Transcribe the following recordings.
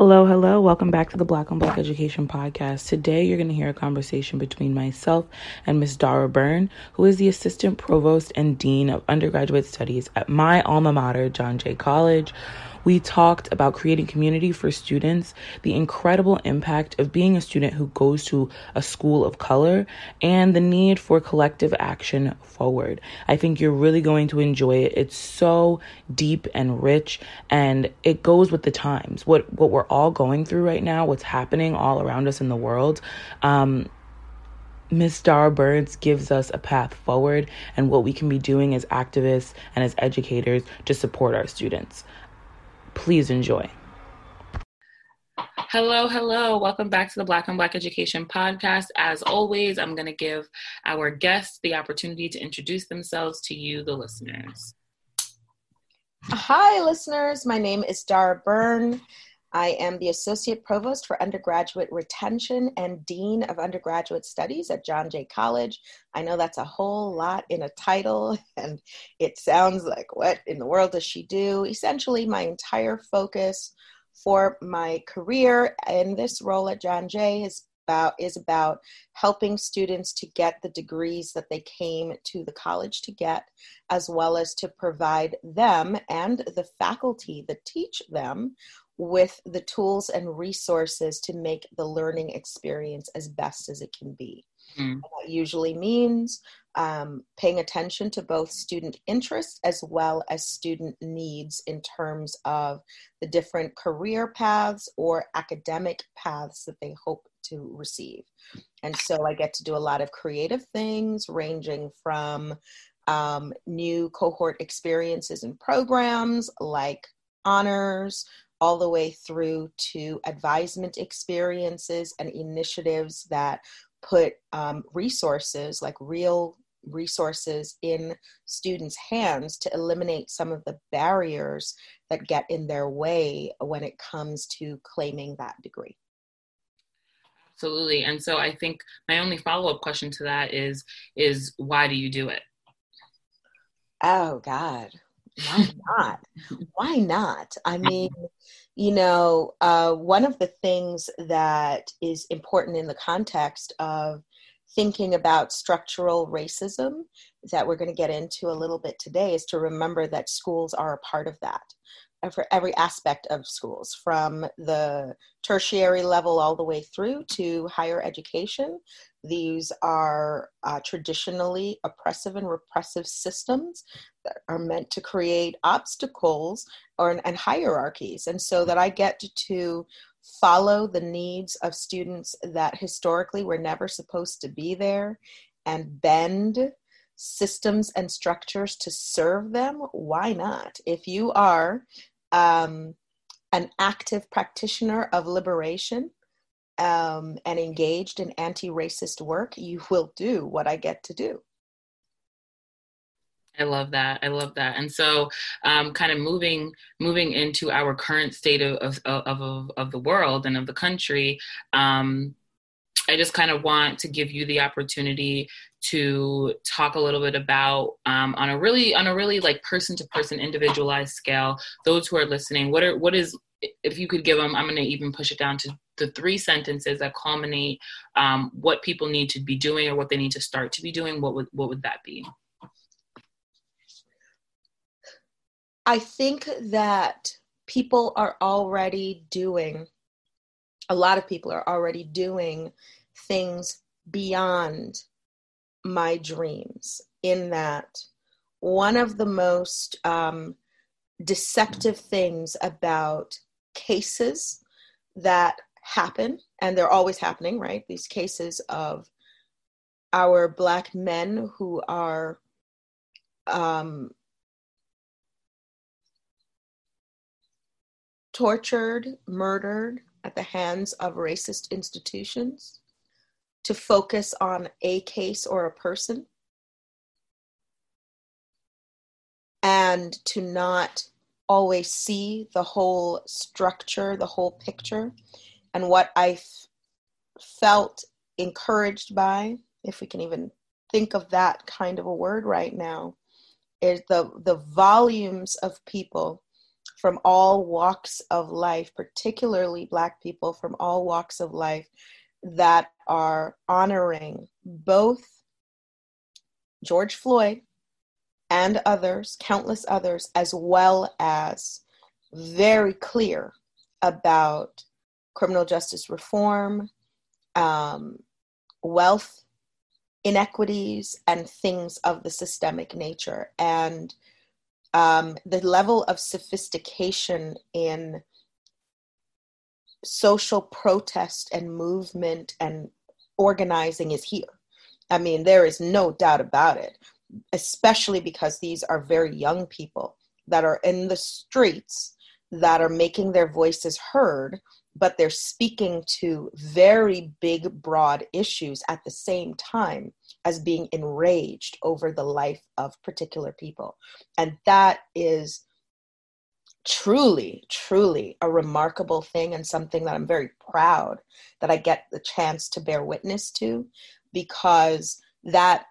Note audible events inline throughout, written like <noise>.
Hello, hello. Welcome back to the Black on Black Education Podcast. Today, you're going to hear a conversation between myself and Miss Dara Byrne, who is the Assistant Provost and Dean of Undergraduate Studies at my alma mater, John Jay College. We talked about creating community for students, the incredible impact of being a student who goes to a school of color, and the need for collective action forward. I think you're really going to enjoy it. It's so deep and rich, and it goes with the times. What what we're all going through right now, what's happening all around us in the world. Um, Miss Dara Byrnes gives us a path forward and what we can be doing as activists and as educators to support our students. Please enjoy. Hello, hello. Welcome back to the Black on Black Education Podcast. As always, I'm going to give our guests the opportunity to introduce themselves to you, the listeners. Hi, listeners. My name is Dara Byrne. I am the Associate Provost for Undergraduate Retention and Dean of Undergraduate Studies at John Jay College. I know that's a whole lot in a title, <laughs> and it sounds like, what in the world does she do? Essentially, my entire focus for my career in this role at John Jay is about is about helping students to get the degrees that they came to the college to get as well as to provide them and the faculty that teach them with the tools and resources to make the learning experience as best as it can be. Mm. That usually means um, paying attention to both student interests as well as student needs in terms of the different career paths or academic paths that they hope to receive. And so I get to do a lot of creative things ranging from um, new cohort experiences and programs like honors all the way through to advisement experiences and initiatives that put um, resources like real resources in students' hands to eliminate some of the barriers that get in their way when it comes to claiming that degree. Absolutely. And so I think my only follow-up question to that is is why do you do it? Oh God why not? why not? I mean, you know, uh, one of the things that is important in the context of thinking about structural racism that we're going to get into a little bit today is to remember that schools are a part of that for every aspect of schools, from the tertiary level all the way through to higher education. These are uh, traditionally oppressive and repressive systems that are meant to create obstacles or and hierarchies, and so that I get to follow the needs of students that historically were never supposed to be there and bend systems and structures to serve them, why not? If you are um, an active practitioner of liberation um, and engaged in anti racist work, you will do what I get to do. I love that. I love that. And so, um, kind of moving moving into our current state of of, of, of the world and of the country, um, I just kind of want to give you the opportunity to talk a little bit about um, on a really on a really like person to person individualized scale those who are listening what are what is if you could give them i'm going to even push it down to the three sentences that culminate um, what people need to be doing or what they need to start to be doing what would what would that be? I think that people are already doing a lot of people are already doing things beyond my dreams in that one of the most um, deceptive things about cases that happen, and they're always happening, right? These cases of our Black men who are um, tortured, murdered at the hands of racist institutions to focus on a case or a person and to not always see the whole structure, the whole picture. And what I felt encouraged by, if we can even think of that kind of a word right now, is the, the volumes of people from all walks of life, particularly Black people from all walks of life, that are honoring both George Floyd and others, countless others, as well as very clear about criminal justice reform, um, wealth inequities, and things of the systemic nature. And um, the level of sophistication in social protest and movement and organizing is here. I mean, there is no doubt about it, especially because these are very young people that are in the streets that are making their voices heard, but they're speaking to very big, broad issues at the same time as being enraged over the life of particular people. And that is truly, truly a remarkable thing and something that I'm very proud that I get the chance to bear witness to because that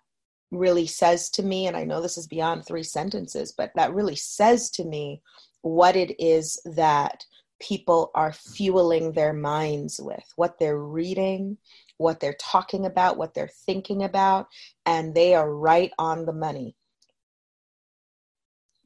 really says to me, and I know this is beyond three sentences, but that really says to me what it is that people are fueling their minds with, what they're reading, what they're talking about, what they're thinking about, and they are right on the money.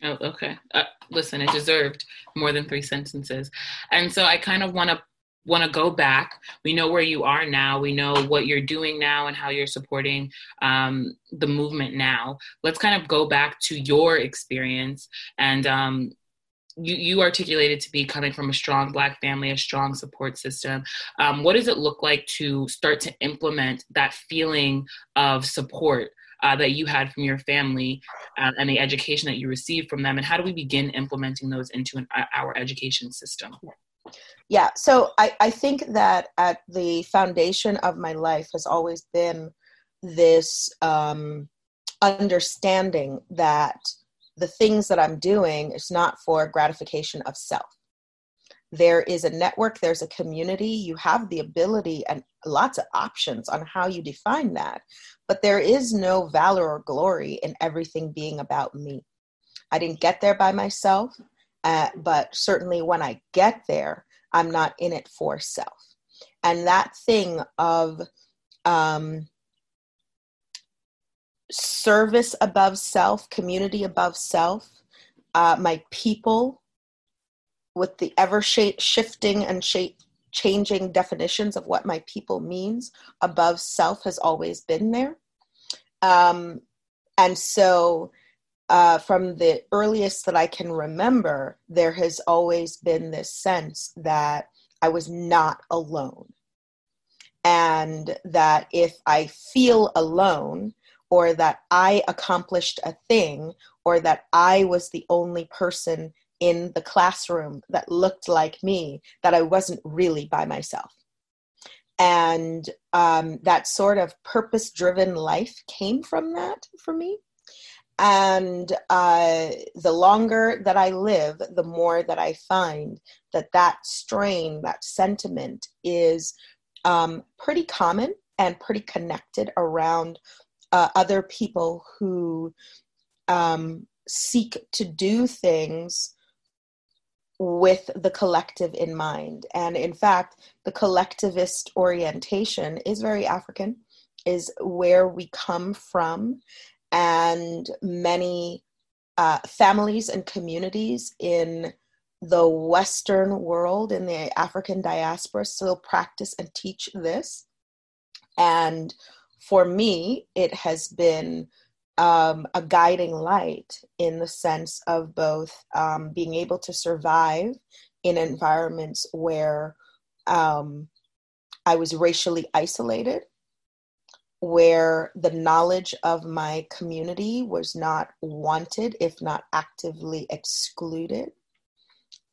Oh, okay. Uh, listen, it deserved more than three sentences. And so I kind of want to want to go back. We know where you are now. We know what you're doing now and how you're supporting um, the movement now. Let's kind of go back to your experience and um, you, you articulated to be coming from a strong black family a strong support system um, what does it look like to start to implement that feeling of support uh, that you had from your family uh, and the education that you received from them and how do we begin implementing those into an, uh, our education system yeah so I, I think that at the foundation of my life has always been this um, understanding that the things that I'm doing is not for gratification of self. There is a network, there's a community, you have the ability and lots of options on how you define that. But there is no valor or glory in everything being about me. I didn't get there by myself, uh, but certainly when I get there, I'm not in it for self. And that thing of um, service above self, community above self, uh, my people with the ever shifting and shape changing definitions of what my people means above self has always been there. Um, and so, uh, from the earliest that I can remember, there has always been this sense that I was not alone. And that if I feel alone, or that I accomplished a thing, or that I was the only person in the classroom that looked like me, that I wasn't really by myself. And um, that sort of purpose driven life came from that for me. And uh, the longer that I live, the more that I find that that strain, that sentiment is um, pretty common and pretty connected around uh, other people who um, seek to do things with the collective in mind. And in fact, the collectivist orientation is very African, is where we come from. And many uh, families and communities in the Western world, in the African diaspora, still practice and teach this. And for me, it has been um, a guiding light in the sense of both um, being able to survive in environments where um, I was racially isolated, where the knowledge of my community was not wanted, if not actively excluded,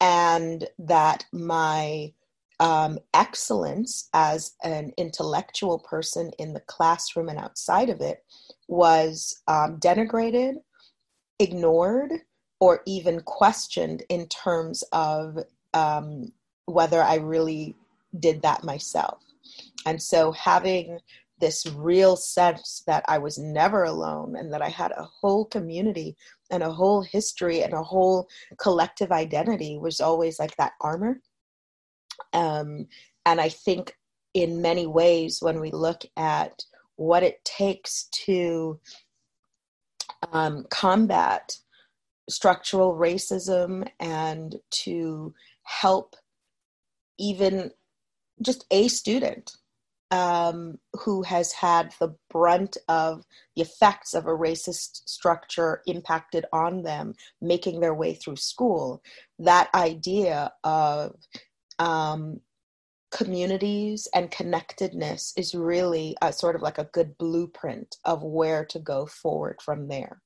and that my um, excellence as an intellectual person in the classroom and outside of it was um, denigrated, ignored, or even questioned in terms of um, whether I really did that myself. And so having this real sense that I was never alone and that I had a whole community and a whole history and a whole collective identity was always like that armor. Um, and I think in many ways, when we look at what it takes to um, combat structural racism and to help even just a student um, who has had the brunt of the effects of a racist structure impacted on them making their way through school. That idea of um, communities and connectedness is really a, sort of like a good blueprint of where to go forward from there.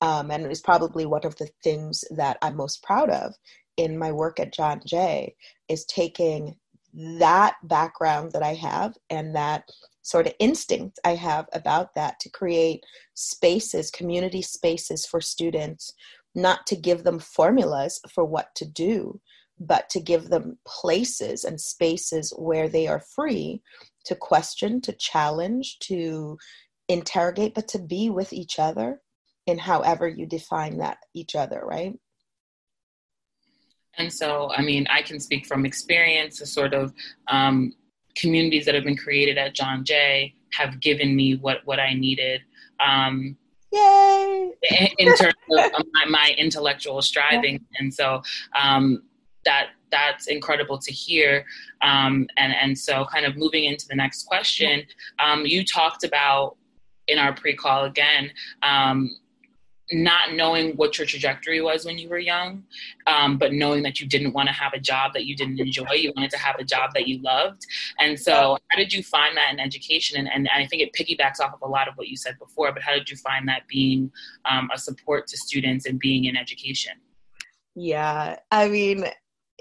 Um, and it's probably one of the things that I'm most proud of in my work at John Jay is taking that background that I have and that sort of instinct I have about that to create spaces, community spaces for students, not to give them formulas for what to do, but to give them places and spaces where they are free to question, to challenge, to interrogate, but to be with each other in however you define that each other, right? And so, I mean, I can speak from experience, the sort of um, communities that have been created at John Jay have given me what, what I needed. Um, Yay! In terms of my, my intellectual striving. Yeah. And so um, that that's incredible to hear. Um, and, and so kind of moving into the next question, um, you talked about in our pre-call again, um, not knowing what your trajectory was when you were young, um, but knowing that you didn't want to have a job that you didn't enjoy. You wanted to have a job that you loved. And so, how did you find that in education? And, and I think it piggybacks off of a lot of what you said before, but how did you find that being um, a support to students and being in education? Yeah, I mean,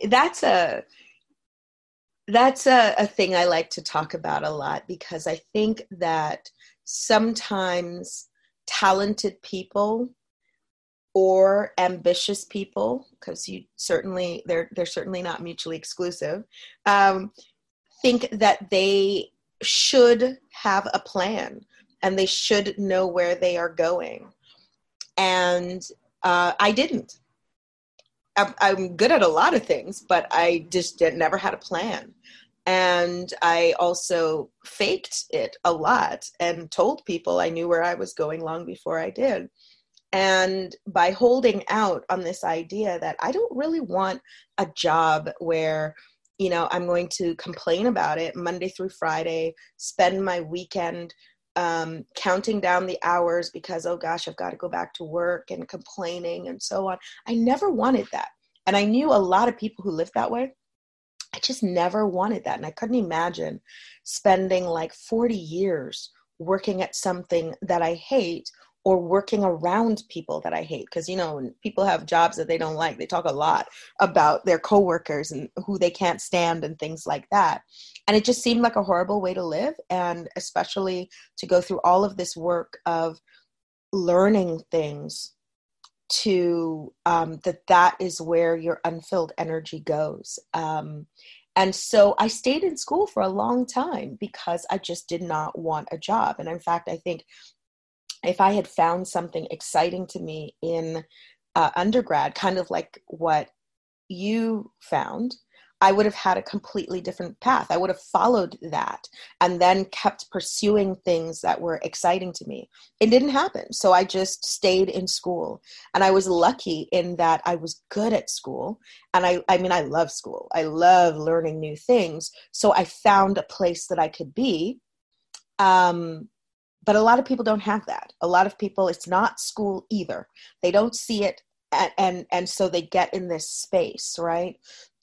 that's a that's a, a thing I like to talk about a lot because I think that sometimes talented people or ambitious people because you certainly they're they're certainly not mutually exclusive um, think that they should have a plan and they should know where they are going. And uh, i didn't I'm, good at a lot of things but i just did, never had a plan and I also faked it a lot and told people I knew where I was going long before I did. And by holding out on this idea that I don't really want a job where, you know, I'm going to complain about it Monday through Friday, spend my weekend um, counting down the hours because, oh gosh, I've got to go back to work and complaining and so on. I never wanted that. And I knew a lot of people who lived that way. I just never wanted that. And I couldn't imagine spending like 40 years working at something that I hate or working around people that I hate. Because, you know, people have jobs that they don't like, they talk a lot about their coworkers and who they can't stand and things like that. And it just seemed like a horrible way to live. And especially to go through all of this work of learning things to um, that that is where your unfilled energy goes um, and so i stayed in school for a long time because i just did not want a job and in fact i think if i had found something exciting to me in uh, undergrad kind of like what you found I would have had a completely different path. I would have followed that and then kept pursuing things that were exciting to me. It didn't happen. So I just stayed in school. And I was lucky in that I was good at school. And I, I mean, I love school, I love learning new things. So I found a place that I could be. Um, but a lot of people don't have that. A lot of people, it's not school either. They don't see it and, and and so they get in this space right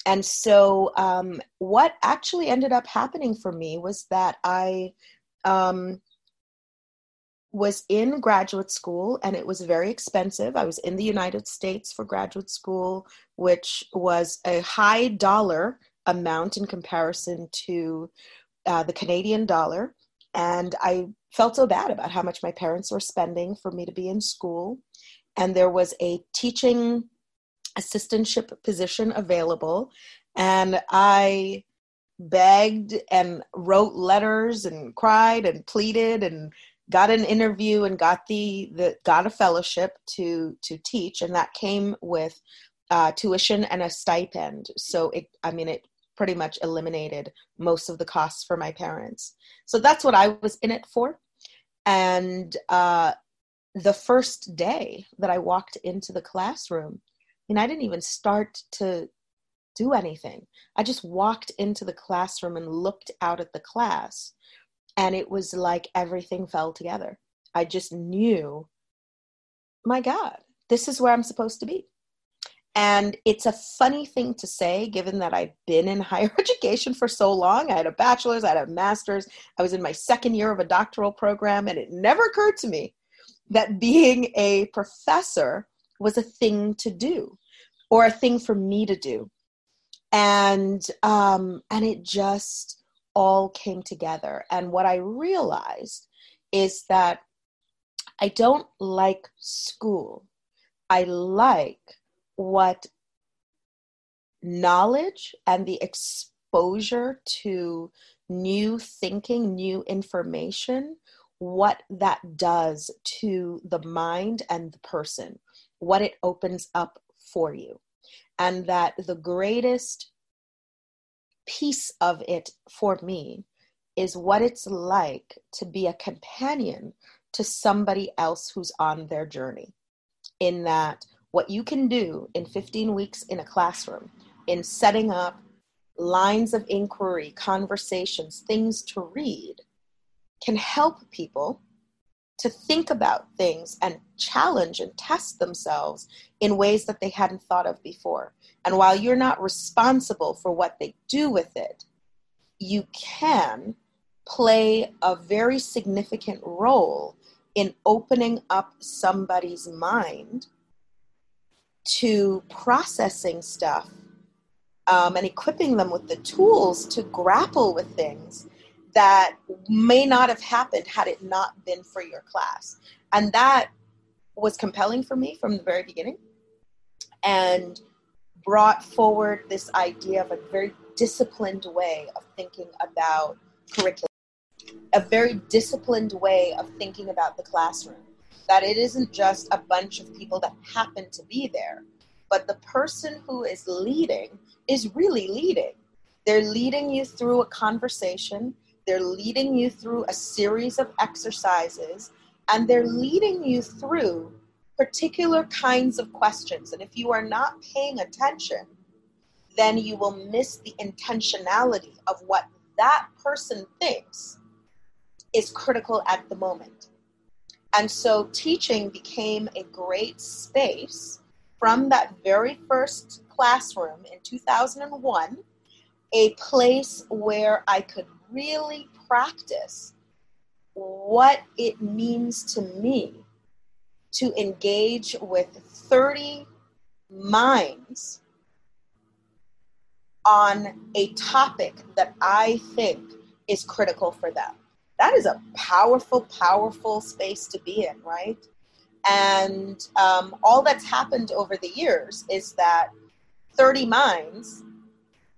and so um, what actually ended up happening for me was that i um, was in graduate school and it was very expensive i was in the united states for graduate school which was a high dollar amount in comparison to uh, the canadian dollar and i felt so bad about how much my parents were spending for me to be in school. And there was a teaching assistantship position available. And i begged and wrote letters and cried and pleaded and got an interview and got the, the got a fellowship to to teach. And that came with uh, tuition and a stipend. So it i mean it pretty much eliminated most of the costs for my parents so that's what i was in it for and uh, the first day that i walked into the classroom and i didn't even start to do anything i just walked into the classroom and looked out at the class and it was like everything fell together. I just knew, my God, this is where I'm supposed to be. And it's a funny thing to say, given that I've been in <laughs> higher education for so long. I had a bachelor's, I had a master's, I was in my second year of a doctoral program, and it never occurred to me that being a professor was a thing to do or a thing for me to do. And um, and it just all came together. And what I realized is that I don't like school. I like what knowledge and the exposure to new thinking, new information, what that does to the mind and the person, what it opens up for you. And that the greatest piece of it for me is what it's like to be a companion to somebody else who's on their journey. In that, what you can do in 15 weeks in a classroom, in setting up lines of inquiry, conversations, things to read, can help people to think about things and challenge and test themselves in ways that they hadn't thought of before. And while you're not responsible for what they do with it, you can play a very significant role in opening up somebody's mind to processing stuff um, and equipping them with the tools to grapple with things that may not have happened had it not been for your class. And that was compelling for me from the very beginning and brought forward this idea of a very disciplined way of thinking about curriculum, a very disciplined way of thinking about the classroom. That it isn't just a bunch of people that happen to be there, but the person who is leading is really leading. They're leading you through a conversation they're leading you through a series of exercises and they're leading you through particular kinds of questions. And if you are not paying attention, then you will miss the intentionality of what that person thinks is critical at the moment. And so teaching became a great space from that very first classroom in 2001, a place where I could really practice what it means to me to engage with 30 minds on a topic that I think is critical for them. That is a powerful, powerful space to be in, right? And um, all that's happened over the years is that 30 minds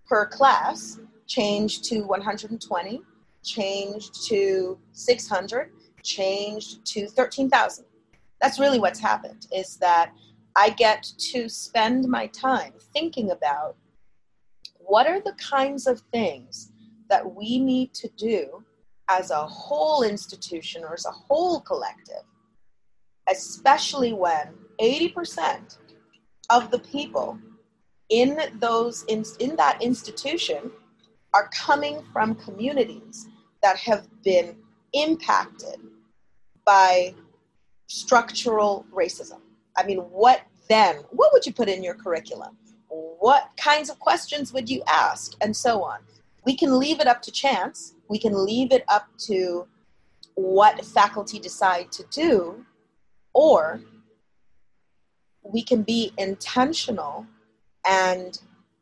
per class changed to 120, changed to 600, changed to 13,000. That's really what's happened is that I get to spend my time thinking about what are the kinds of things that we need to do as a whole institution or as a whole collective, especially when 80% of the people in those in, in that institution are coming from communities that have been impacted by structural racism. I mean, what then? What would you put in your curriculum? What kinds of questions would you ask? And so on. We can leave it up to chance. We can leave it up to what faculty decide to do, or we can be intentional and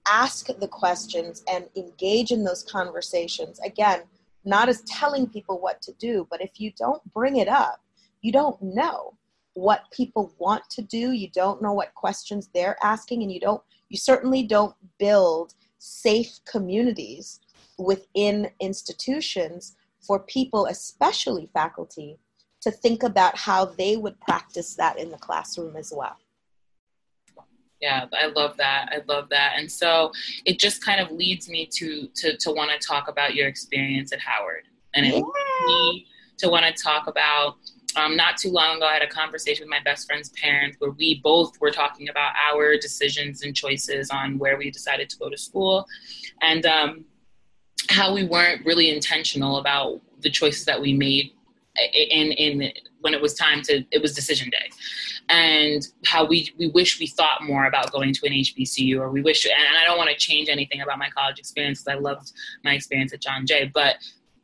ask the questions and engage in those conversations. Again, not as telling people what to do, but if you don't bring it up, you don't know what people want to do, you don't know what questions they're asking, and you don't you certainly don't build safe communities within institutions for people, especially faculty, to think about how they would practice that in the classroom as well. Yeah, I love that. I love that. And so it just kind of leads me to to to want to talk about your experience at Howard. And it yeah. leads me to want to talk about um, not too long ago, I had a conversation with my best friend's parents where we both were talking about our decisions and choices on where we decided to go to school and um, how we weren't really intentional about the choices that we made in, in when it was time to, it was decision day. And how we, we wish we thought more about going to an HBCU or we wish, and I don't want to change anything about my college experience because I loved my experience at John Jay, but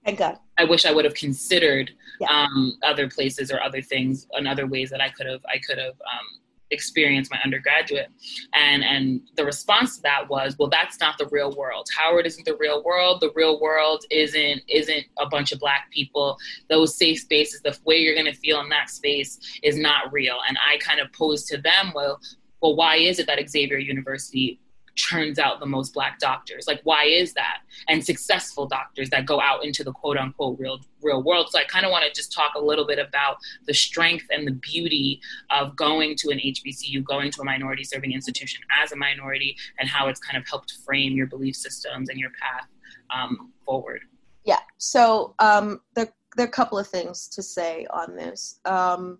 Thank God. I wish I would have considered yeah. um, other places or other things and other ways that I could have I could have um, experienced my undergraduate. And and the response to that was, well, that's not the real world. Howard isn't the real world. The real world isn't isn't a bunch of black people. Those safe spaces, the way you're going to feel in that space is not real. And I kind of posed to them, well, well, why is it that Xavier University churns out the most black doctors. Like why is that? And successful doctors that go out into the quote unquote real real world. So i kind of want to just talk a little bit about the strength and the beauty of going to an hbcu going to a minority serving institution as a minority and how it's kind of helped frame your belief systems and your path um, forward. Yeah. So um, there, there are a couple of things to say on this. Um,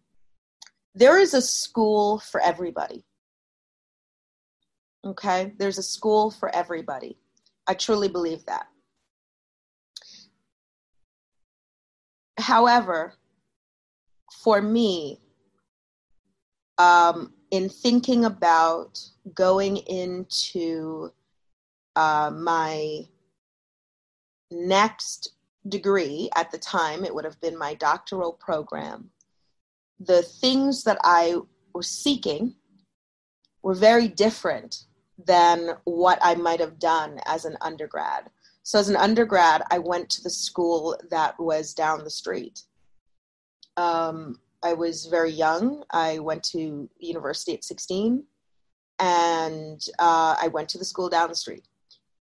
there is a school for everybody Okay, there's a school for everybody. I truly believe that. However, for me, um, in thinking about going into uh, my next degree, at the time it would have been my doctoral program, the things that I was seeking were very different than what I might have done as an undergrad. So, as an undergrad, I went to the school that was down the street. Um, I was very young. I went to university at 16, and uh, I went to the school down the street.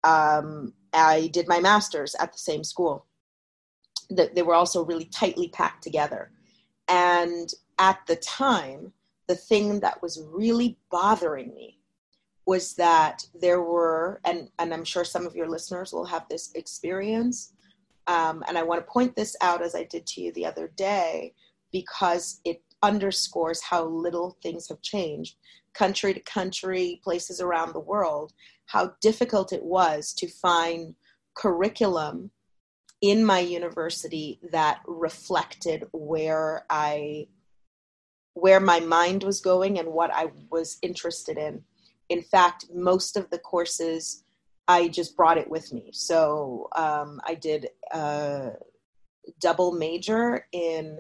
Um, I did my master's at the same school. They were also really tightly packed together. And at the time, the thing that was really bothering me was that there were, and, and I'm sure some of your listeners will have this experience. Um, and I want to point this out as I did to you the other day because it underscores how little things have changed country to country, places around the world, how difficult it was to find curriculum in my university that reflected where I where my mind was going and what I was interested in in fact, most of the courses, I just brought it with me. So um, I did a double major in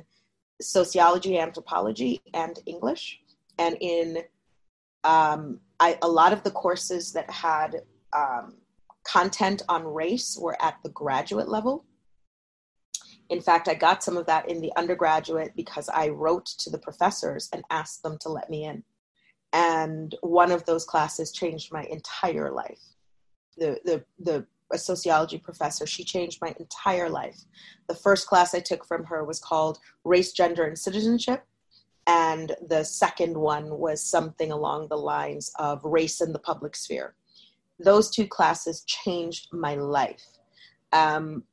sociology, anthropology, and English. And in um, I, a lot of the courses that had um, content on race were at the graduate level. In fact, I got some of that in the undergraduate because I wrote to the professors and asked them to let me in and one of those classes changed my entire life. The the the a sociology professor she changed my entire life. The first class i took from her was called race gender and citizenship and the second one was something along the lines of race in the public sphere. Those two classes changed my life. Um,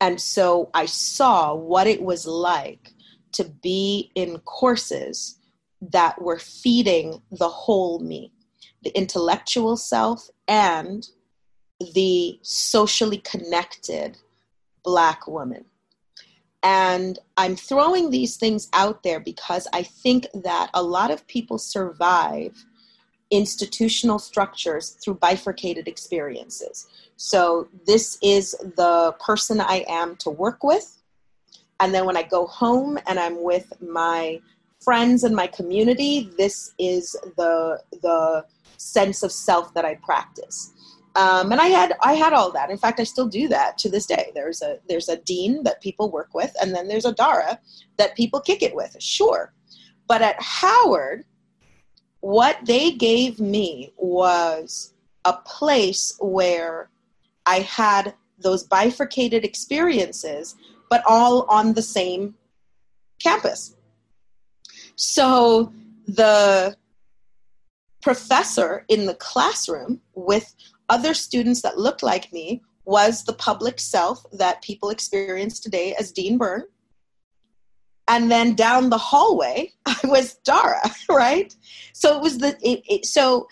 and so i saw what it was like to be in courses that were feeding the whole me the intellectual self and the socially connected black woman. And i'm throwing these things out there because i think that a lot of people survive institutional structures through bifurcated experiences. So this is the person i am to work with. And then when i go home and i'm with my friends and my community, this is the the sense of self that I practice. Um, and I had I had all that. In fact, I still do that to this day. There's a there's a dean that people work with, and then there's a Dara that people kick it with. Sure, but at Howard, what they gave me was a place where I had those bifurcated experiences, but all on the same campus. So the professor in the classroom with other students that looked like me was the public self that people experience today as Dean Byrne. And then down the hallway, <laughs> I was Dara, <laughs> right? So it was the, it, it, so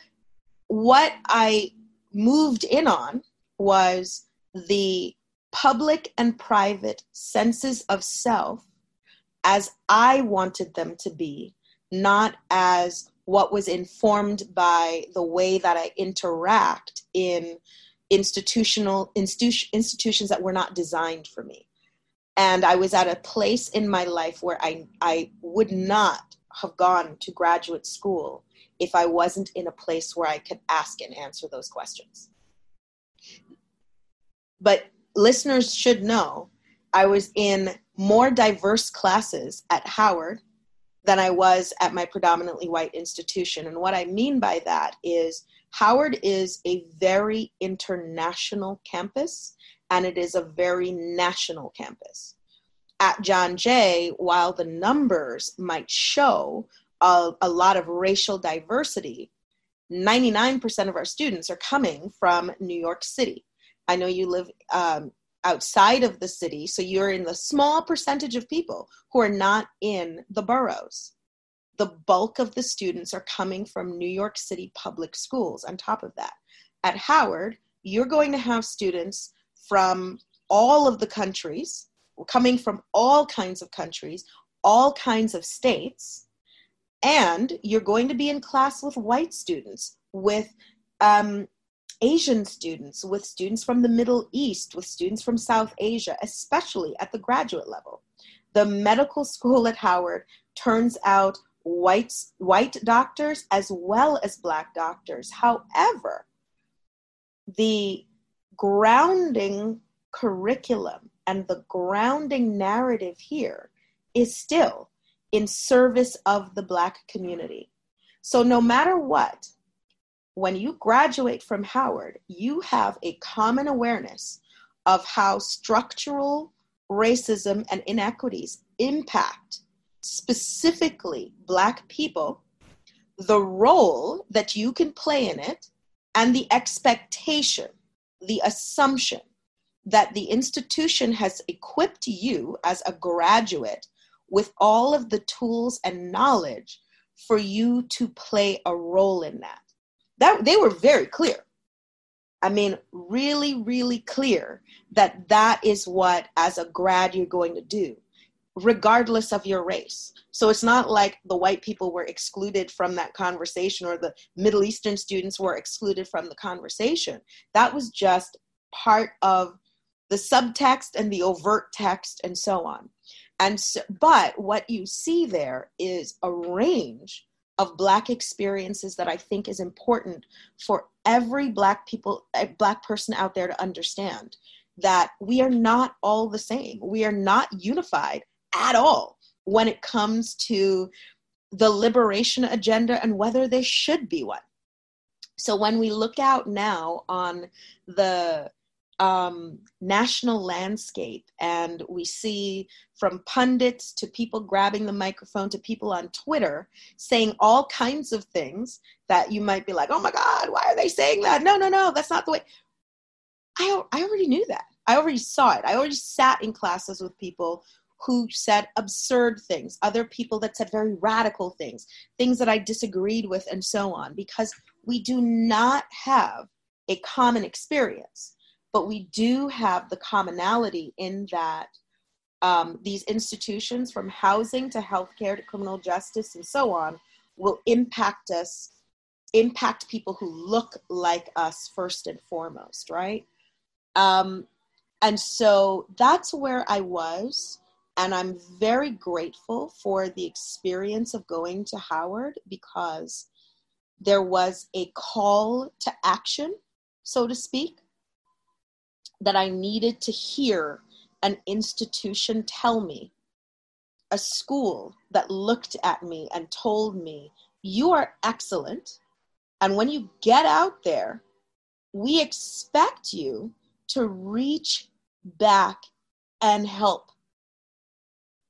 what I moved in on was the public and private senses of self as I wanted them to be, not as what was informed by the way that I interact in institutional institu- institutions that were not designed for me. And I was at a place in my life where I, I would not have gone to graduate school if I wasn't in a place where I could ask and answer those questions. But listeners should know I was in more diverse classes at Howard than I was at my predominantly white institution. And what I mean by that is Howard is a very international campus and it is a very national campus. At John Jay, while the numbers might show a, a lot of racial diversity, 99% of our students are coming from New York City. I know you live um, outside of the city. So you're in the small percentage of people who are not in the boroughs. The bulk of the students are coming from New York City public schools. On top of that, at Howard, you're going to have students from all of the countries, coming from all kinds of countries, all kinds of states, and you're going to be in class with white students, with um, Asian students, with students from the Middle East, with students from South Asia, especially at the graduate level. The medical school at Howard turns out white, white doctors as well as black doctors. However, the grounding curriculum and the grounding narrative here is still in service of the black community. So, no matter what, when you graduate from Howard, you have a common awareness of how structural racism and inequities impact specifically Black people, the role that you can play in it, and the expectation, the assumption that the institution has equipped you as a graduate with all of the tools and knowledge for you to play a role in that that they were very clear. I mean really really clear that that is what as a grad you're going to do regardless of your race. So it's not like the white people were excluded from that conversation or the middle eastern students were excluded from the conversation. That was just part of the subtext and the overt text and so on. And so, but what you see there is a range of black experiences that i think is important for every black people eh, black person out there to understand that we are not all the same. We are not unified at all when it comes to the liberation agenda and whether there should be one. So when we look out now on the um, national landscape and we see from pundits to people grabbing the microphone to people on Twitter saying all kinds of things that you might be like, oh my God, why are they saying that? No, no, no, that's not the way. I, I already knew that. I already saw it. I already sat in classes with people who said absurd things, other people that said very radical things, things that I disagreed with, and so on, because we do not have a common experience but we do have the commonality in that um, these institutions, from housing to healthcare to criminal justice and so on, will impact us, impact people who look like us first and foremost, right? Um, and so that's where I was. And I'm very grateful for the experience of going to Howard because there was a call to action, so to speak, that I needed to hear an institution tell me, a school that looked at me and told me, You are excellent. And when you get out there, we expect you to reach back and help.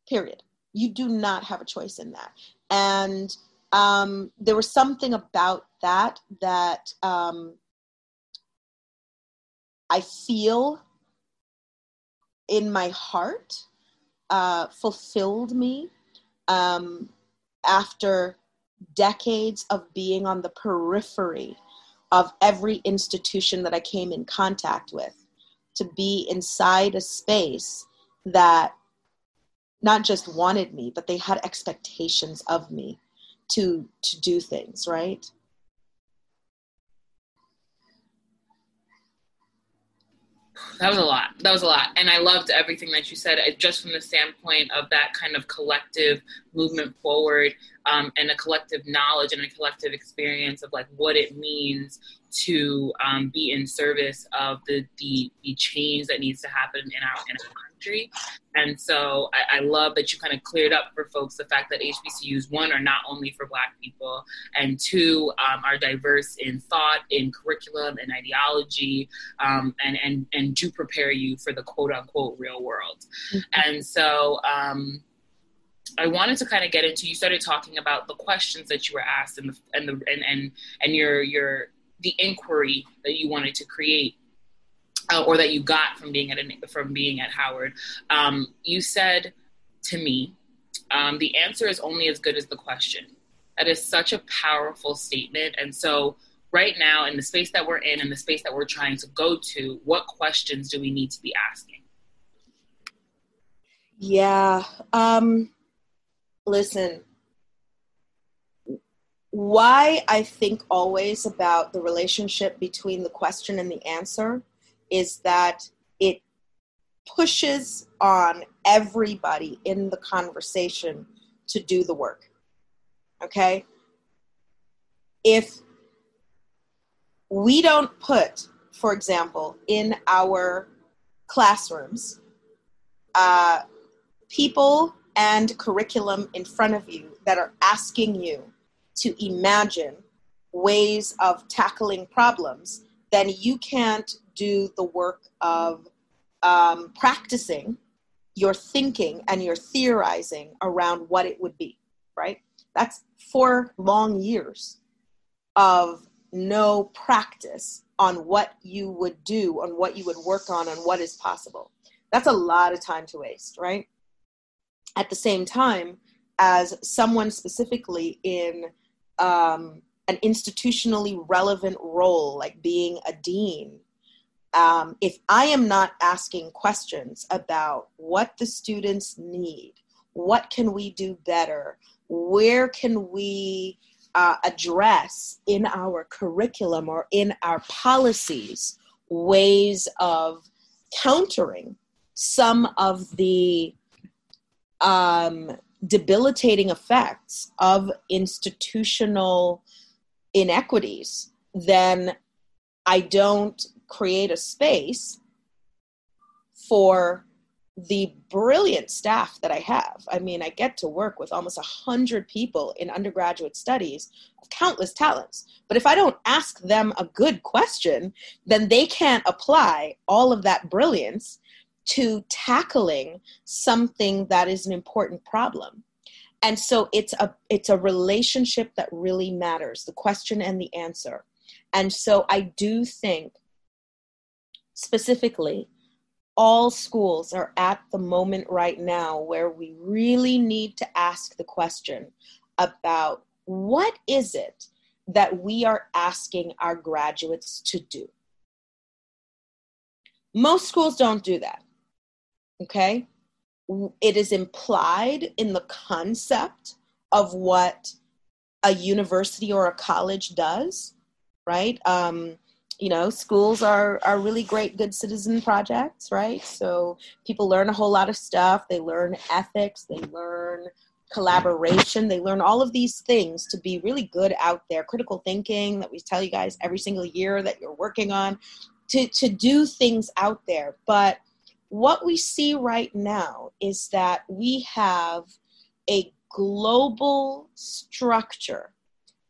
Period. You do not have a choice in that. And um, there was something about that that um, I feel in my heart uh, fulfilled me um, after decades of being on the periphery of every institution that I came in contact with to be inside a space that not just wanted me, but they had expectations of me to to do things, right? That was a lot. That was a lot. And I loved everything that you said, just from the standpoint of that kind of collective movement forward um, and a collective knowledge and a collective experience of like what it means to um, be in service of the, the, the change that needs to happen in our, in our And so I, I, love that you kind of cleared up for folks the fact that HBCUs, one, are not only for Black people, and two, um, are diverse in thought, in curriculum, and ideology, um, and, and, and do prepare you for the quote unquote real world. Mm-hmm. And so, um, I wanted to kind of get into. You started talking about the questions that you were asked and the and the and and, and your your the inquiry that you wanted to create uh, or that you got from being at from being at Howard. Um, you said to me, um, "The answer is only as good as the question." That is such a powerful statement, and so right now in the space that we're in and the space that we're trying to go to, what questions do we need to be asking? Yeah. Um, listen, why I think always about the relationship between the question and the answer is that it pushes on everybody in the conversation to do the work. Okay? If we don't put, for example, in our classrooms, uh, people and curriculum in front of you that are asking you to imagine ways of tackling problems, then you can't do the work of um, practicing your thinking and your theorizing around what it would be, right? That's four long years of no practice on what you would do, on what you would work on, on what is possible. That's a lot of time to waste, right? At the same time, as someone specifically in um, an institutionally relevant role, like being a dean, um, if I am not asking questions about what the students need, what can we do better, where can we uh, address in our curriculum or in our policies ways of countering some of the um, debilitating effects of institutional inequities, then I don't create a space for the brilliant staff that I have. I mean, I get to work with almost 100 people in undergraduate studies of countless talents. But if I don't ask them a good question, then they can't apply all of that brilliance to tackling something that is an important problem and so it's a it's a relationship that really matters the question and the answer and so i do think specifically all schools are at the moment right now where we really need to ask the question about what is it that we are asking our graduates to do most schools don't do that Okay? It is implied in the concept of what a university or a college does, right? Um, you know, schools are, are really great good citizen projects, right? So people learn a whole lot of stuff. They learn ethics, they learn collaboration, they learn all of these things to be really good out there. Critical thinking that we tell you guys every single year that you're working on, to, to do things out there. But what we see right now is that we have a global structure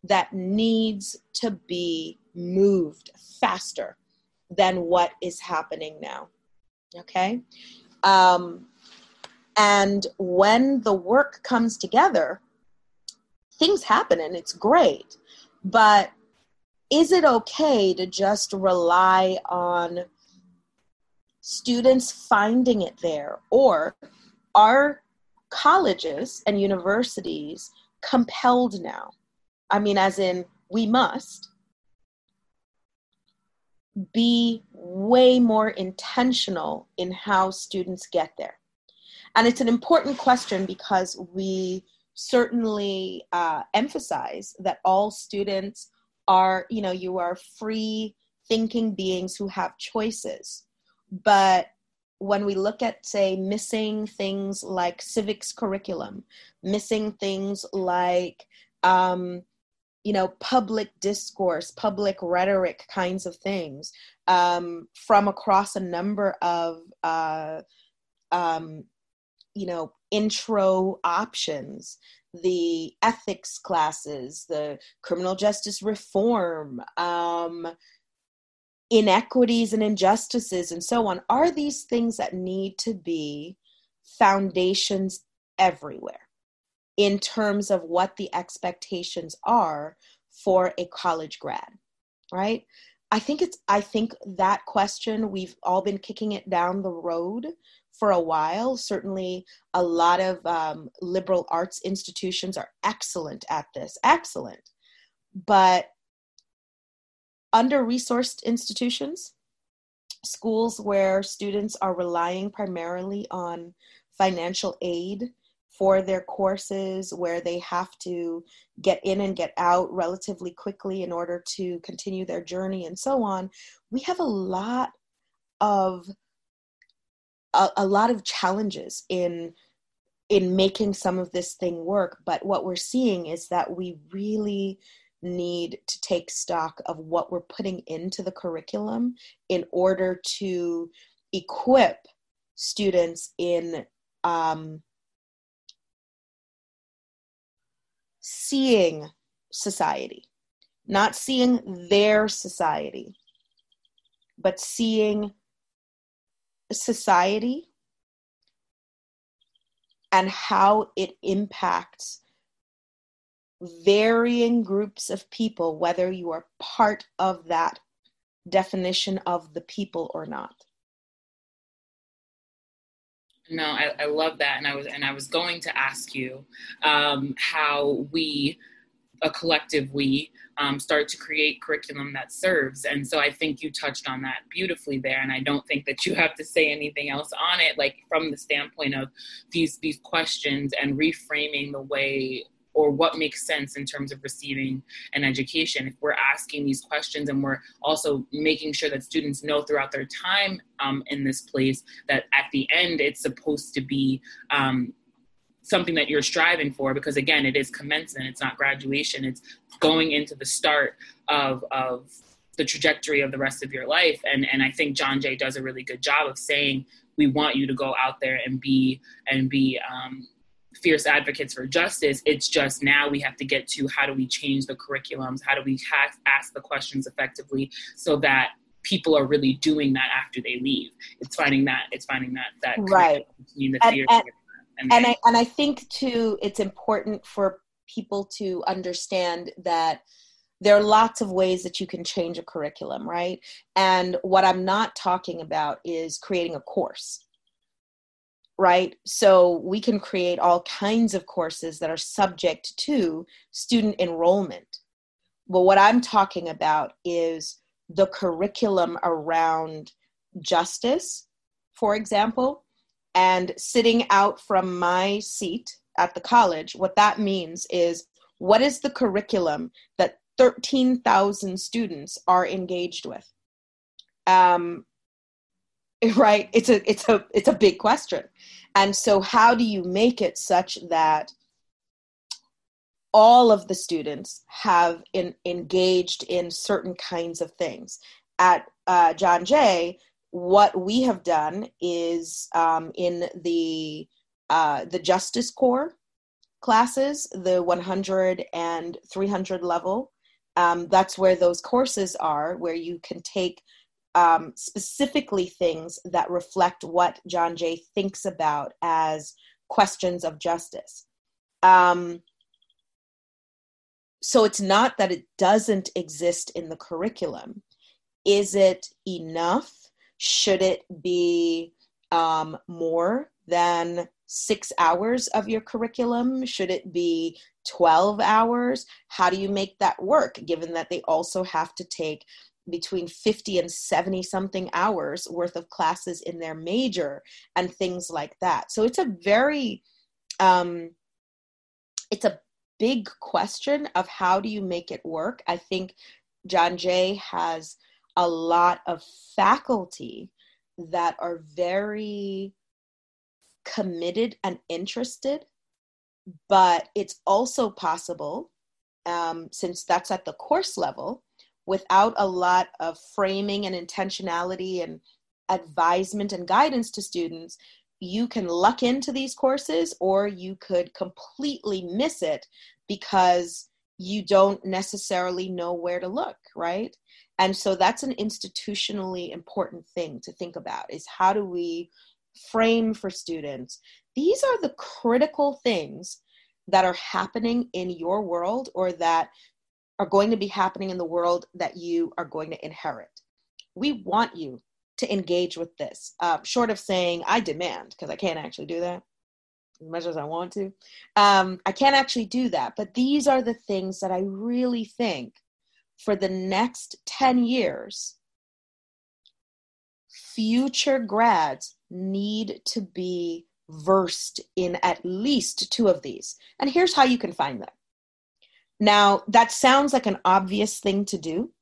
that needs to be moved faster than what is happening now. Okay? Um, And when the work comes together, things happen and it's great. But is it okay to just rely on students finding it there? Or are colleges and universities compelled now? I mean, as in, we must be way more intentional in how students get there. And it's an important question because we certainly uh, emphasize that all students are, you know, you are free thinking beings who have choices. But when we look at, say, missing things like civics curriculum, missing things like, um, you know, public discourse, public rhetoric kinds of things um, from across a number of, uh, um, you know, intro options, the ethics classes, the criminal justice reform, um, inequities and injustices, and so on, are these things that need to be foundations everywhere in terms of what the expectations are for a college grad, right? I think it's I think that question we've all been kicking it down the road for a while. Certainly, a lot of um, liberal arts institutions are excellent at this, excellent. But under resourced institutions, schools where students are relying primarily on financial aid for their courses, where they have to get in and get out relatively quickly in order to continue their journey and so on, we have a lot of a, a lot of challenges in in making some of this thing work. But what we're seeing is that we really need to take stock of what we're putting into the curriculum in order to equip students in um, seeing society, not seeing their society, but seeing society and how it impacts varying groups of people, whether you are part of that definition of the people or not. No, I, I love that, and I was and I was going to ask you um, how we, a collective we, um, start to create curriculum that serves. And so I think you touched on that beautifully there. And I don't think that you have to say anything else on it, like from the standpoint of these these questions and reframing the way or what makes sense in terms of receiving an education. If we're asking these questions and we're also making sure that students know throughout their time um, in this place that at the end it's supposed to be um, something that you're striving for because again it is commencement it's not graduation it's going into the start of of the trajectory of the rest of your life and and i think john jay does a really good job of saying we want you to go out there and be and be um, fierce advocates for justice it's just now we have to get to how do we change the curriculums? How do we ha- ask the questions effectively so that people are really doing that after they leave? It's finding that it's finding that that right. between the fear and, and, and, and I and I think too, it's important for people to understand that there are lots of ways that you can change a curriculum, right? And what I'm not talking about is creating a course, right? So we can create all kinds of courses that are subject to student enrollment. But what I'm talking about is the curriculum around justice, for example, and sitting out from my seat at the college, what that means is what is the curriculum that 13,000 students are engaged with? Um, <laughs> right? It's a it's a it's a big question. And so how do you make it such that all of the students have in, engaged in certain kinds of things? At uh, john jay what we have done is um, in the uh, the justice core classes the 100 and 300 level um, that's where those courses are where you can take um, specifically things that reflect what John Jay thinks about as questions of justice. Um, so it's not that it doesn't exist in the curriculum. Is it enough? Should it be um, more than six hours of your curriculum? Should it be 12 hours? How do you make that work, given that they also have to take between 50 and 70 something hours worth of classes in their major and things like that? So it's a very, um, it's a big question of how do you make it work. I think John Jay has a lot of faculty that are very committed and interested, but it's also possible, um, since that's at the course level, without a lot of framing and intentionality and advisement and guidance to students, you can luck into these courses or you could completely miss it because you don't necessarily know where to look, right? And so that's an institutionally important thing to think about is how do we frame for students these are the critical things that are happening in your world or that are going to be happening in the world that you are going to inherit. We want you to engage with this, uh, short of saying, I demand, because I can't actually do that as much as I want to. Um, I can't actually do that. But these are the things that I really think for the next 10 years, future grads need to be versed in at least two of these. And here's how you can find them. Now, that sounds like an obvious thing to do.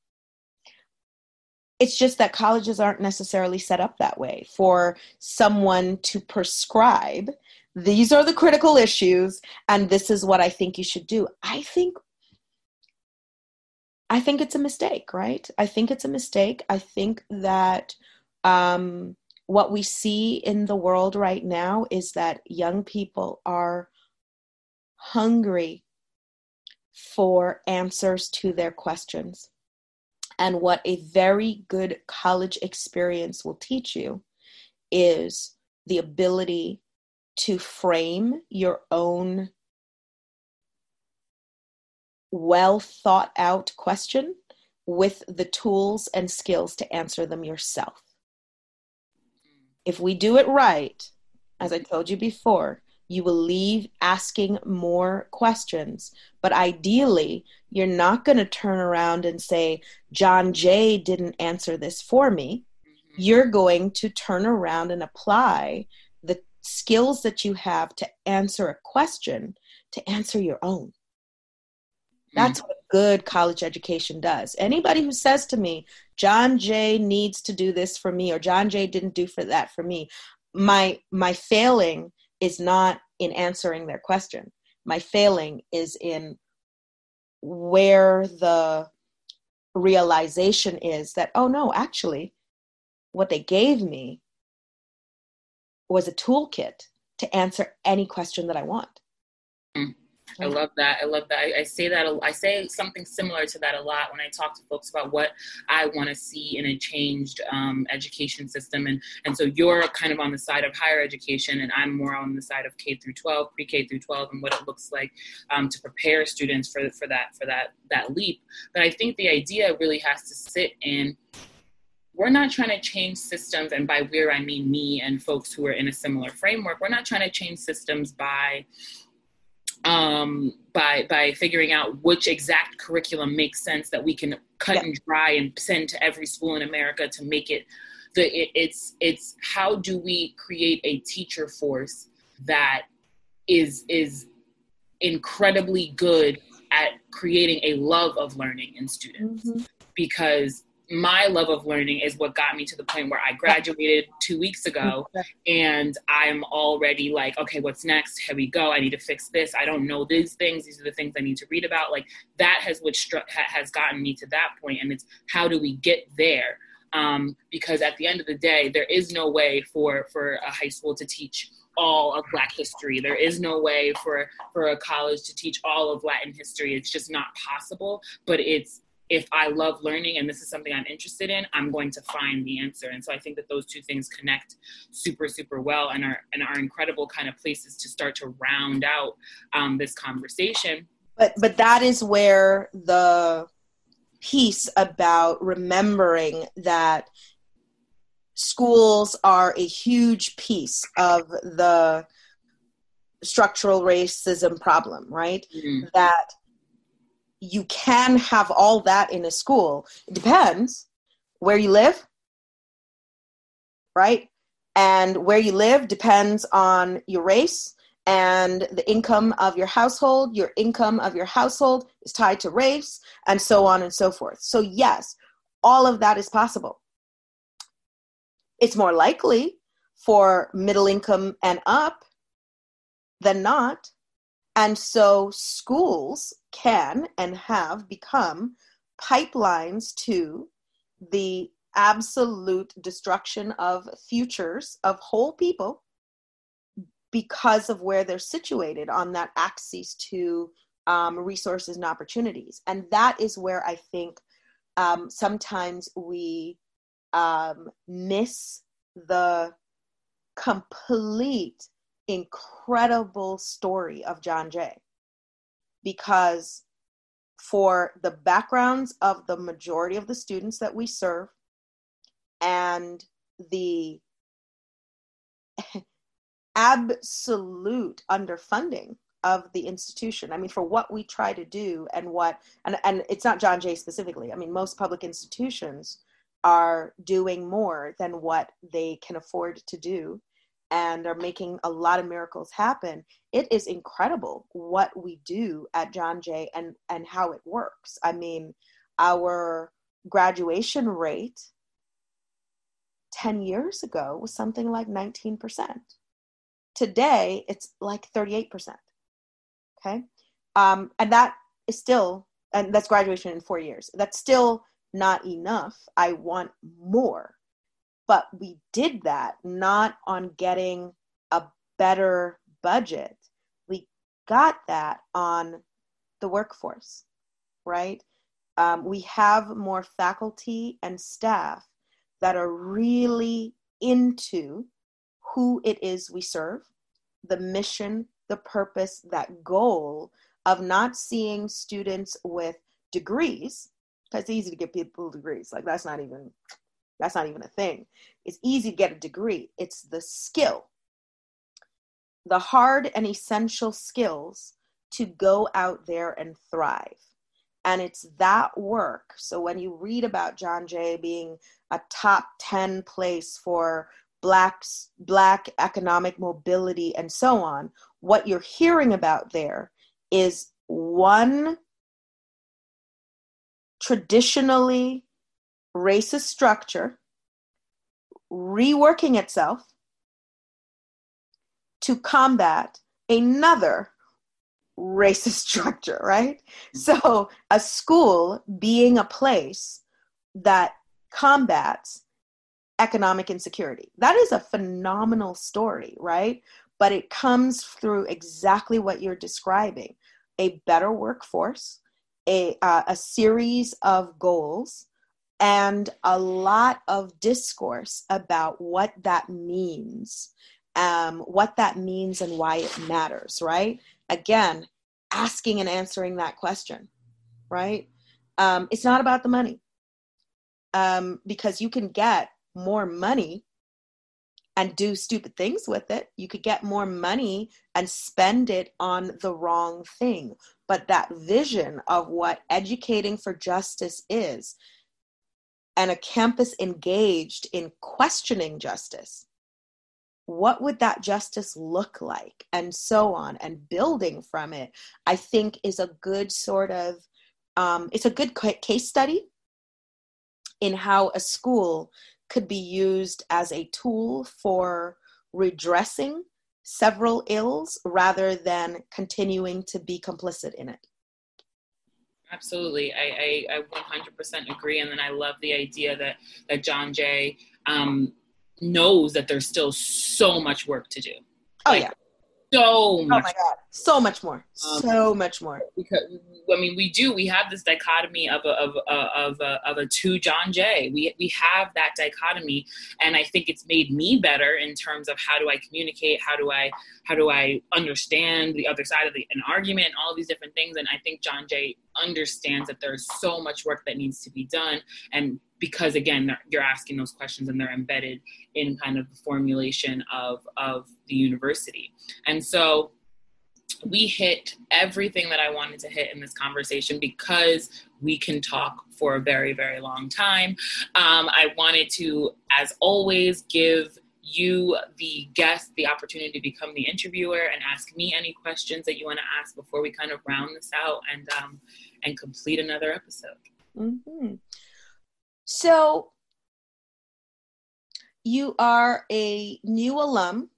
It's just that colleges aren't necessarily set up that way for someone to prescribe these are the critical issues and this is what I think you should do. I think I think it's a mistake, right? I think it's a mistake. I think that um, what we see in the world right now is that young people are hungry for answers to their questions. And what a very good college experience will teach you is the ability to frame your own well thought out question with the tools and skills to answer them yourself if we do it right, as I told you before, you will leave asking more questions. But ideally, you're not going to turn around and say, John Jay didn't answer this for me. Mm-hmm. You're going to turn around and apply the skills that you have to answer a question to answer your own. That's mm. what a good college education does. Anybody who says to me, John Jay needs to do this for me, or John Jay didn't do for that for me, my my failing is not in answering their question. My failing is in where the realization is that, oh no, actually, what they gave me was a toolkit to answer any question that I want. Mm. I love that. I love that. I, I, say that. I say something similar to that a lot when I talk to folks about what I want to see in a changed um, education system. And and so you're kind of on the side of higher education, and I'm more on the side of K through 12, pre K through 12, and what it looks like um, to prepare students for for that for that that leap. But I think the idea really has to sit in we're not trying to change systems, and by we're I mean me and folks who are in a similar framework. We're not trying to change systems by um, by by figuring out which exact curriculum makes sense that we can cut and dry and send to every school in America to make it the it, it's it's how do we create a teacher force that is is incredibly good at creating a love of learning in students mm-hmm. because my love of learning is what got me to the point where I graduated two weeks ago and I'm already like, okay, what's next? Here we go. I need to fix this. I don't know these things. These are the things I need to read about. Like that has what stru- has gotten me to that point. And it's how do we get there? Um, because at the end of the day, there is no way for, for a high school to teach all of black history there is no way for for a college to teach all of latin history it's just not possible but it's if I love learning and this is something I'm interested in, I'm going to find the answer. And so I think that those two things connect super, super well and are and are incredible kind of places to start to round out um, this conversation. But but that is where the piece about remembering that schools are a huge piece of the structural racism problem, right? Mm-hmm. That you can have all that in a school. It depends where you live, right? And where you live depends on your race and the income of your household. Your income of your household is tied to race, and so on and so forth. So, yes, all of that is possible. It's more likely for middle income and up than not. And so schools can and have become pipelines to the absolute destruction of futures of whole people because of where they're situated on that axis to um, resources and opportunities. And that is where I think um, sometimes we um, miss the complete incredible story of John Jay because for the backgrounds of the majority of the students that we serve and the <laughs> absolute underfunding of the institution. I mean, for what we try to do and what, and, and it's not John Jay specifically. I mean, most public institutions are doing more than what they can afford to do and are making a lot of miracles happen. It is incredible what we do at John Jay and and how it works. I mean, our graduation rate 10 years ago was something like 19%. Today, it's like 38%. Okay. Um, and that is still, and that's graduation in four years. That's still not enough. I want more. But we did that not on getting a better budget. We got that on the workforce, right? Um, we have more faculty and staff that are really into who it is we serve, the mission, the purpose, that goal of not seeing students with degrees, because it's easy to get people degrees. Like that's not even that's not even a thing. It's easy to get a degree, it's the skill, the hard and essential skills to go out there and thrive. And it's that work. So when you read about John Jay being a top 10 place for blacks, black economic mobility and so on, what you're hearing about there is one traditionally racist structure reworking itself to combat another racist <laughs> structure, right? So, a school being a place that combats economic insecurity. That is a phenomenal story, right? But it comes through exactly what you're describing a better workforce, a, uh, a series of goals and a lot of discourse about what that means, um, what that means, and why it matters, right? Again, asking and answering that question, right? Um, it's not about the money um, because you can get more money and do stupid things with it. You could get more money and spend it on the wrong thing. But that vision of what educating for justice is, and a campus engaged in questioning justice, what would that justice look like? And so on, and building from it, I think is a good sort of, um, it's a good case study in how a school could be used as a tool for redressing several ills rather than continuing to be complicit in it. Absolutely, I, I, I 100% agree, and then I love the idea that that John Jay um, knows that there's still so much work to do. Oh like, yeah, so much. Oh my god, so much more. Um, so much more. because i mean we do we have this dichotomy of a, of a, of a, of a two john jay. We, we have that dichotomy and i think it's made me better in terms of how do i communicate how do i how do i understand the other side of the, an argument all these different things. And i think john jay understands that there's so much work that needs to be done. And because again you're asking those questions and they're embedded in kind of the formulation of of the university. And so we hit everything that I wanted to hit in this conversation because we can talk for a very, very long time. Um, I wanted to, as always, give you, the guest, the opportunity to become the interviewer and ask me any questions that you want to ask before we kind of round this out and um, and complete another episode. Mm-hmm. So, you are a new alum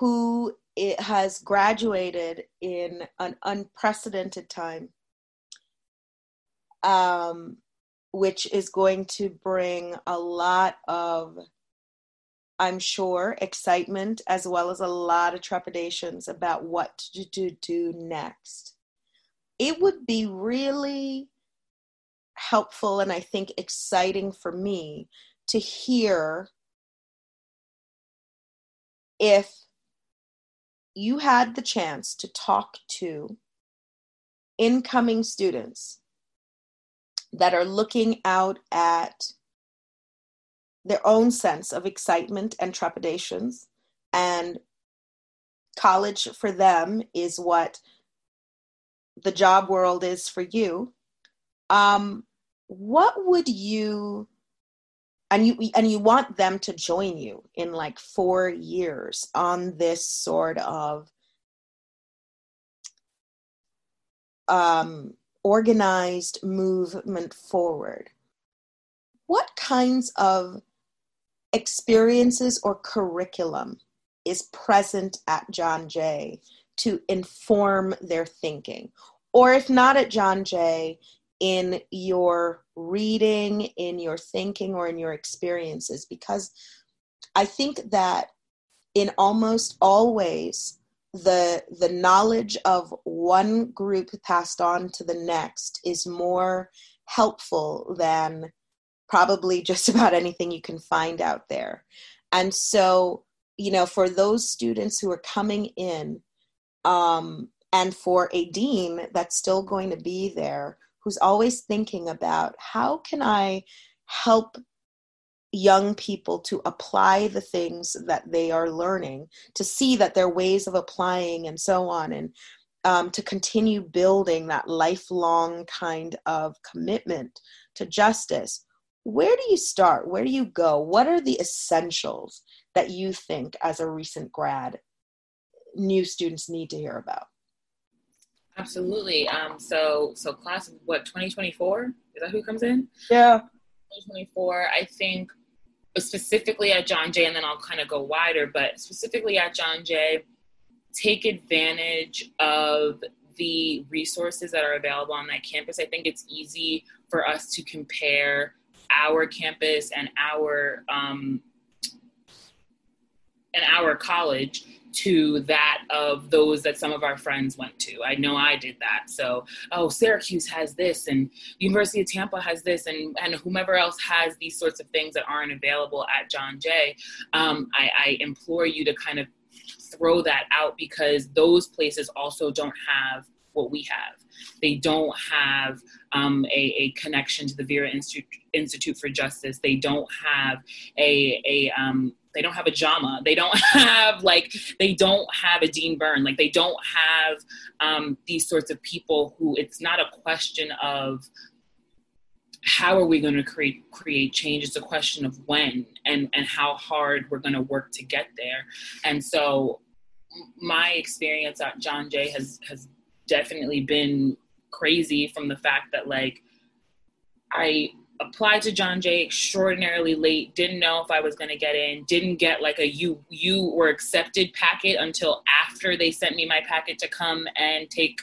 who it has graduated in an unprecedented time, um, which is going to bring a lot of, I'm sure, excitement as well as a lot of trepidations about what to do, do next. It would be really helpful and I think exciting for me to hear if you had the chance to talk to incoming students that are looking out at their own sense of excitement and trepidations. And college for them is what the job world is for you. Um, what would you and you and you want them to join you in like 4 years on this sort of um, organized movement forward. What kinds of experiences or curriculum is present at John Jay to inform their thinking? Or if not at John Jay in your reading, in your thinking, or in your experiences. Because I think that in almost all ways, the the knowledge of one group passed on to the next is more helpful than probably <laughs> just about anything you can find out there. And so, you know, for those students who are coming in, um, and for a dean that's still going to be there who's always thinking about how can I help young people to apply the things that they are learning, to see that there are ways of applying and so on, and um, to continue building that lifelong kind of commitment to justice. Where do you start? Where do you go? What are the essentials that you think, as a recent grad, new students need to hear about? Absolutely. Um, so so class of what 2024 is that who comes in? Yeah. 2024. I think specifically at John Jay, and then I'll kind of go wider, but specifically at John Jay, take advantage of the resources that are available on that campus. I think it's easy for us to compare our campus and our um, and our college to that of those that some of our friends went to. I know I did that. So, oh, Syracuse has this, and University of Tampa has this, and, and whomever else has these sorts of things that aren't available at John Jay. Um, I, I implore you to kind of throw that out because those places also don't have what we have. They don't have um, a, a, connection to the Vera Institute, Institute for Justice. They don't have a, a um, they don't have a JAMA. They don't <laughs> have like they don't have a Dean Byrne. Like they don't have um, these sorts of people who it's not a question of how are we going to create create change it's a question of when and and how hard we're going to work to get there and so my experience at john jay has has definitely been crazy from the fact that like i applied to John Jay extraordinarily late, didn't know if I was going to get in, didn't get like a you you were accepted packet until after they sent me my packet to come and take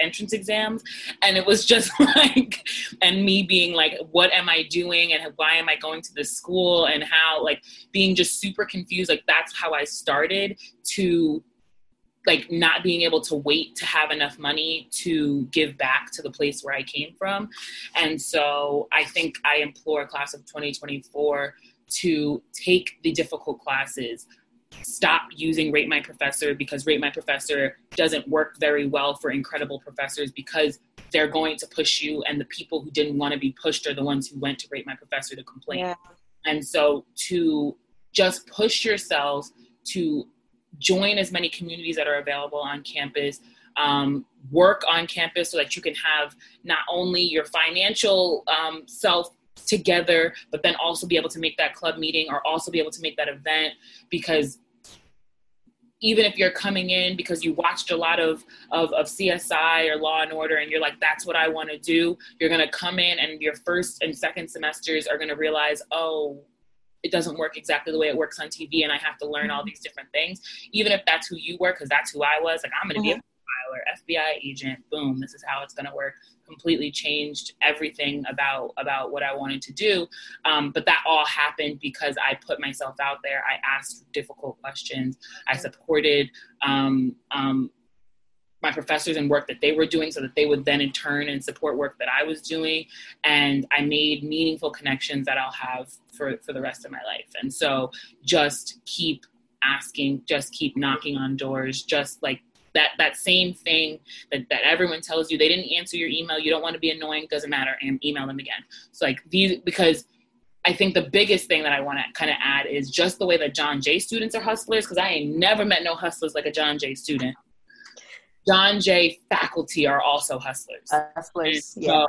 entrance exams. And it was just <laughs> like and me being like what am i doing? And why am i going to this school? And how like being just super confused like that's how i started to like not being able to wait to have enough money to give back to the place where I came from. And so I think I implore class of 2024 to take the difficult classes. Stop using Rate My Professor because Rate My Professor doesn't work very well for incredible professors because they're going to push you, and the people who didn't want to be pushed are the ones who went to Rate My Professor to complain. Yeah. And so to just push yourselves to join as many communities that are available on campus um, work on campus so that you can have not only your financial um, self together but then also be able to make that club meeting or also be able to make that event because even if you're coming in because you watched a lot of, of, of CSI or Law and Order and you're like, that's what I want to do, you're going to come in and your first and second semesters are going to realize, oh, it doesn't work exactly the way it works on TV, and I have to learn all mm-hmm. these different things. Even if that's who you were, because that's who I was. Like I'm going to mm-hmm. be a filer, FBI agent. Boom, this is how it's going to work. Completely changed everything about about what I wanted to do. Um, but that all happened because I put myself out there. I asked difficult questions. I supported. Um, um, my professors and work that they were doing so that they would then in turn and support work that I was doing. And I made meaningful connections that I'll have for, for the rest of my life. And so just keep asking, just keep knocking on doors, just like that that same thing that, that everyone tells you they didn't answer your email you don't want to be annoying doesn't matter and email them again so like these because I think the biggest thing that I want to kind of add is just the way that John Jay students are hustlers because I ain't never met no hustlers like a John Jay student. John Jay faculty are also hustlers. Hustlers, yeah.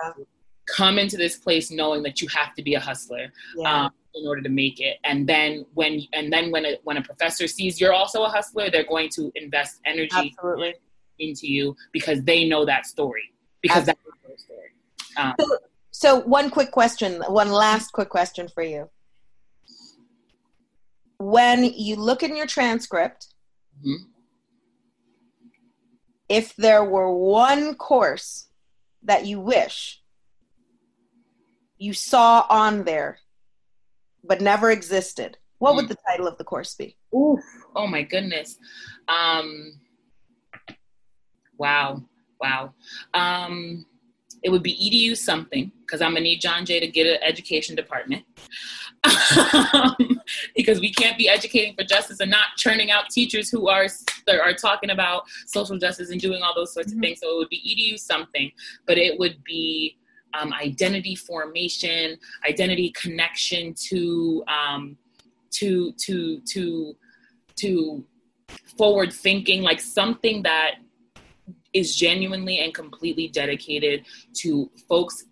come into this place knowing that you have to be a hustler yeah. um, in order to make it, and then when and then when a, when a professor sees you're also a hustler, they're going to invest energy Absolutely. into you because they know that story because Absolutely. that's their story. Um, so, so, one quick question, one last quick question for you. When you look in your transcript. Mm-hmm if there were one course that you wish you saw on there but never existed, what mm. would the title of the course be? Ooh, oh my goodness. Um, wow, wow. Um, it would be EDU something because I'm gonna need John Jay to get an education department <laughs> because we can't be educating for justice and not churning out teachers who are are talking about social justice and doing all those sorts mm-hmm. of things. So it would be EDU something, but it would be um, identity formation, identity connection to um, to to to to forward thinking, like something that is genuinely and completely dedicated to folks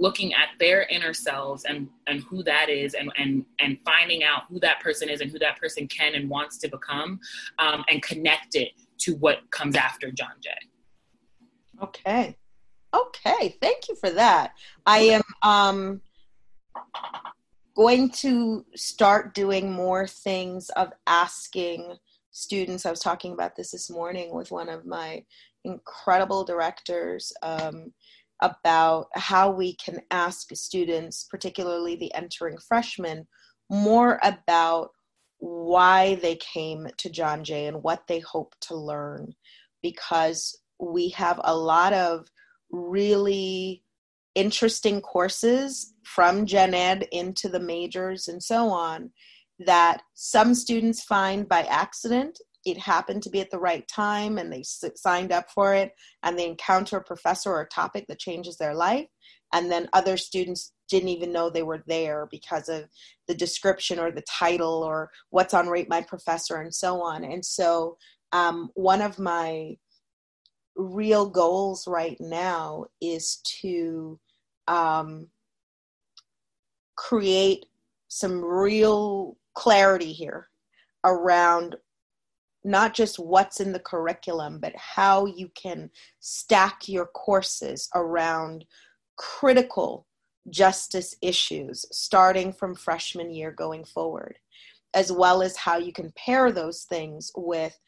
looking at their inner selves and and who that is and and and finding out who that person is and who that person can and wants to become um, and connect it to what comes after john jay. Okay. Okay. Thank you for that. I am um going to start doing more things of asking students. I was talking about this this morning with one of my incredible directors um, about how we can ask students, particularly the entering freshmen, more about why they came to John Jay and what they hope to learn. Because we have a lot of really interesting courses from gen ed into the majors and so on that some students find by accident it happened to be at the right time and they signed up for it and they encounter a professor or a topic that changes their life. And then other students didn't even know they were there because of the description or the title or what's on rate my professor and so on. And so um, one of my real goals right now is to um, create some real clarity here around not just what's in the curriculum, but how you can stack your courses around critical justice issues starting from freshman year going forward, as well as how you can pair those things with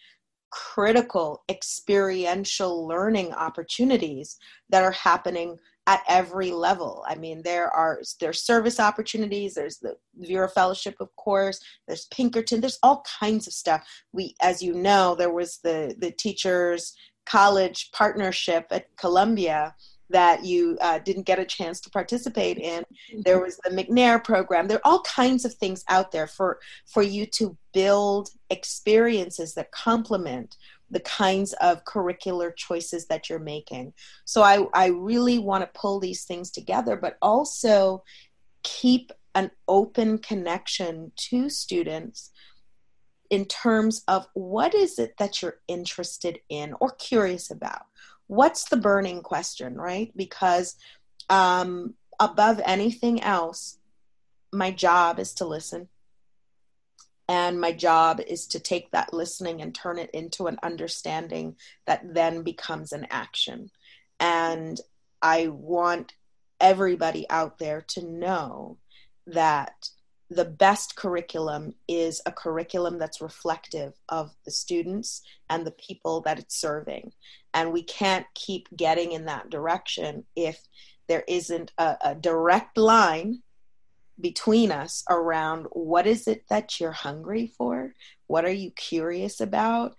critical experiential learning opportunities that are happening at every level. I mean, there are there's service opportunities. There's the Vera Fellowship, of course. There's Pinkerton. There's all kinds of stuff. We, as you know, there was the the teachers college partnership at Columbia that you uh, didn't get a chance to participate in. There was the McNair program. There are all kinds of things out there for for you to build experiences that complement the kinds of curricular choices that you're making. So I, I really want to pull these things together, but also keep an open connection to students in terms of what is it that you're interested in or curious about what's the burning question right because um, above anything else my job is to listen and my job is to take that listening and turn it into an understanding that then becomes an action. And I want everybody out there to know that the best curriculum is a curriculum that's reflective of the students and the people that it's serving. And we can't keep getting in that direction if there isn't a, a direct line between us around what is it that you're hungry for? What are you curious about?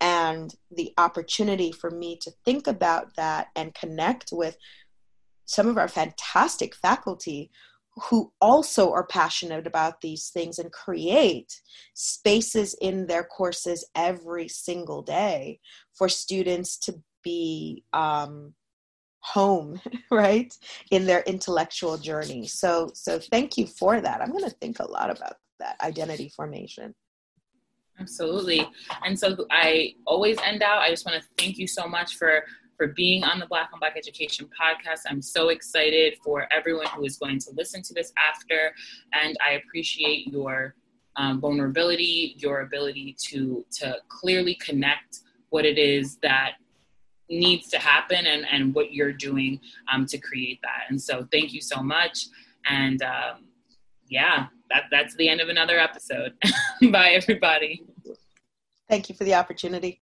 And the opportunity for me to think about that and connect with some of our fantastic faculty who also are passionate about these things and create spaces in their courses every single day for students to be um, home <laughs> right in their intellectual journey. So so thank you for that. I'm going to think a lot about that identity formation. Absolutely. And so i always end out i just want to thank you so much for for being on the black on black education podcast. I'm so excited for everyone who is going to listen to this after and i appreciate your um, vulnerability your ability to to clearly connect what it is that needs to happen and, and what you're doing um, to create that. And so thank you so much. And um, yeah, that, that's the end of another episode. <laughs> Bye, everybody. Thank you for the opportunity.